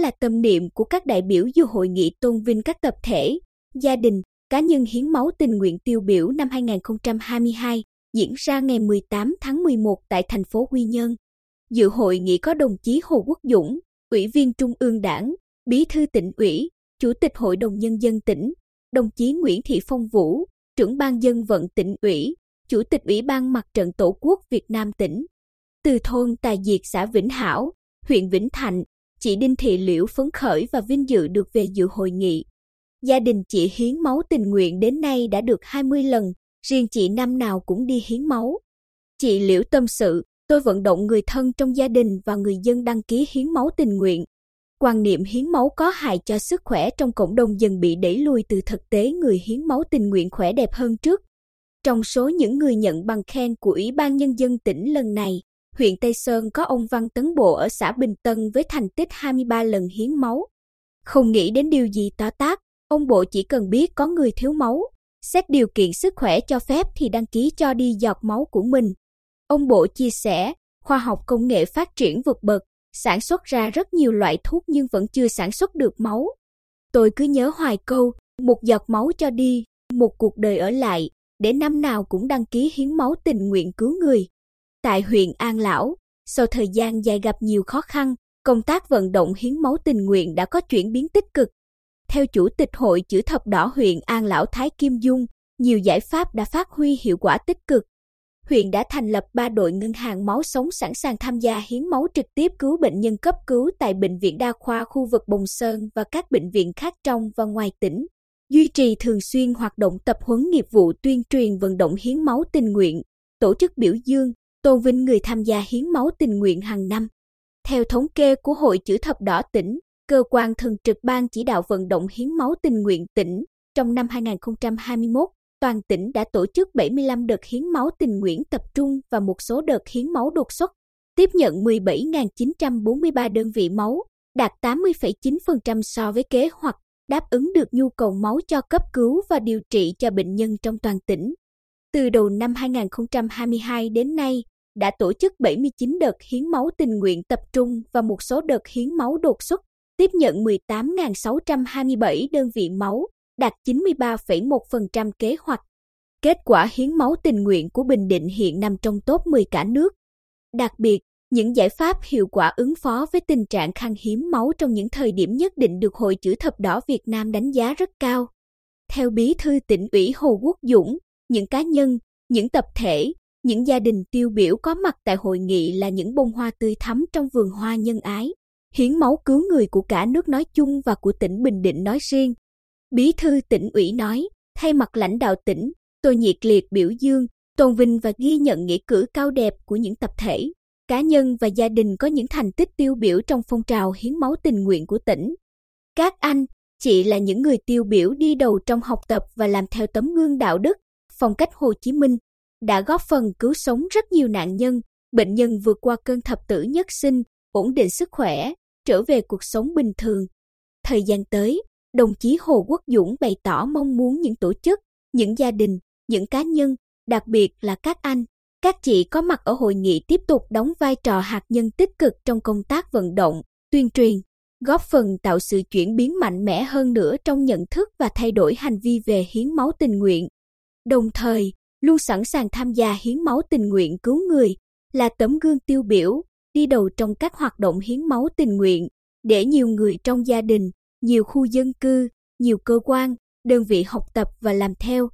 là tâm niệm của các đại biểu dự hội nghị tôn vinh các tập thể, gia đình, cá nhân hiến máu tình nguyện tiêu biểu năm 2022 diễn ra ngày 18 tháng 11 tại thành phố Quy Nhơn. Dự hội nghị có đồng chí Hồ Quốc Dũng, Ủy viên Trung ương Đảng, Bí thư tỉnh ủy, Chủ tịch Hội đồng Nhân dân tỉnh, đồng chí Nguyễn Thị Phong Vũ, trưởng ban dân vận tỉnh ủy, Chủ tịch Ủy ban Mặt trận Tổ quốc Việt Nam tỉnh. Từ thôn Tài Diệt xã Vĩnh Hảo, huyện Vĩnh Thạnh, chị Đinh Thị Liễu phấn khởi và vinh dự được về dự hội nghị. Gia đình chị hiến máu tình nguyện đến nay đã được 20 lần, riêng chị năm nào cũng đi hiến máu. Chị Liễu tâm sự, tôi vận động người thân trong gia đình và người dân đăng ký hiến máu tình nguyện. Quan niệm hiến máu có hại cho sức khỏe trong cộng đồng dần bị đẩy lùi từ thực tế người hiến máu tình nguyện khỏe đẹp hơn trước. Trong số những người nhận bằng khen của Ủy ban Nhân dân tỉnh lần này, huyện Tây Sơn có ông Văn Tấn Bộ ở xã Bình Tân với thành tích 23 lần hiến máu. Không nghĩ đến điều gì to tác, ông Bộ chỉ cần biết có người thiếu máu, xét điều kiện sức khỏe cho phép thì đăng ký cho đi giọt máu của mình. Ông Bộ chia sẻ, khoa học công nghệ phát triển vượt bậc, sản xuất ra rất nhiều loại thuốc nhưng vẫn chưa sản xuất được máu. Tôi cứ nhớ hoài câu, một giọt máu cho đi, một cuộc đời ở lại, để năm nào cũng đăng ký hiến máu tình nguyện cứu người. Tại huyện An Lão, sau thời gian dài gặp nhiều khó khăn, công tác vận động hiến máu tình nguyện đã có chuyển biến tích cực. Theo Chủ tịch Hội Chữ Thập Đỏ huyện An Lão Thái Kim Dung, nhiều giải pháp đã phát huy hiệu quả tích cực. Huyện đã thành lập 3 đội ngân hàng máu sống sẵn sàng tham gia hiến máu trực tiếp cứu bệnh nhân cấp cứu tại Bệnh viện Đa khoa khu vực Bồng Sơn và các bệnh viện khác trong và ngoài tỉnh. Duy trì thường xuyên hoạt động tập huấn nghiệp vụ tuyên truyền vận động hiến máu tình nguyện, tổ chức biểu dương, tôn vinh người tham gia hiến máu tình nguyện hàng năm. Theo thống kê của Hội Chữ Thập Đỏ tỉnh, cơ quan thường trực ban chỉ đạo vận động hiến máu tình nguyện tỉnh, trong năm 2021, toàn tỉnh đã tổ chức 75 đợt hiến máu tình nguyện tập trung và một số đợt hiến máu đột xuất, tiếp nhận 17.943 đơn vị máu, đạt 80,9% so với kế hoạch, đáp ứng được nhu cầu máu cho cấp cứu và điều trị cho bệnh nhân trong toàn tỉnh. Từ đầu năm 2022 đến nay, đã tổ chức 79 đợt hiến máu tình nguyện tập trung và một số đợt hiến máu đột xuất, tiếp nhận 18.627 đơn vị máu, đạt 93,1% kế hoạch. Kết quả hiến máu tình nguyện của Bình Định hiện nằm trong top 10 cả nước. Đặc biệt, những giải pháp hiệu quả ứng phó với tình trạng khan hiếm máu trong những thời điểm nhất định được Hội Chữ Thập Đỏ Việt Nam đánh giá rất cao. Theo Bí thư tỉnh ủy Hồ Quốc Dũng, những cá nhân, những tập thể, những gia đình tiêu biểu có mặt tại hội nghị là những bông hoa tươi thắm trong vườn hoa nhân ái, hiến máu cứu người của cả nước nói chung và của tỉnh Bình Định nói riêng. Bí thư tỉnh ủy nói, thay mặt lãnh đạo tỉnh, tôi nhiệt liệt biểu dương, tôn vinh và ghi nhận nghĩa cử cao đẹp của những tập thể, cá nhân và gia đình có những thành tích tiêu biểu trong phong trào hiến máu tình nguyện của tỉnh. Các anh, chị là những người tiêu biểu đi đầu trong học tập và làm theo tấm gương đạo đức, phong cách Hồ Chí Minh, đã góp phần cứu sống rất nhiều nạn nhân, bệnh nhân vượt qua cơn thập tử nhất sinh, ổn định sức khỏe, trở về cuộc sống bình thường. Thời gian tới, đồng chí Hồ Quốc Dũng bày tỏ mong muốn những tổ chức, những gia đình, những cá nhân, đặc biệt là các anh, các chị có mặt ở hội nghị tiếp tục đóng vai trò hạt nhân tích cực trong công tác vận động, tuyên truyền, góp phần tạo sự chuyển biến mạnh mẽ hơn nữa trong nhận thức và thay đổi hành vi về hiến máu tình nguyện. Đồng thời, luôn sẵn sàng tham gia hiến máu tình nguyện cứu người, là tấm gương tiêu biểu, đi đầu trong các hoạt động hiến máu tình nguyện, để nhiều người trong gia đình, nhiều khu dân cư, nhiều cơ quan, đơn vị học tập và làm theo.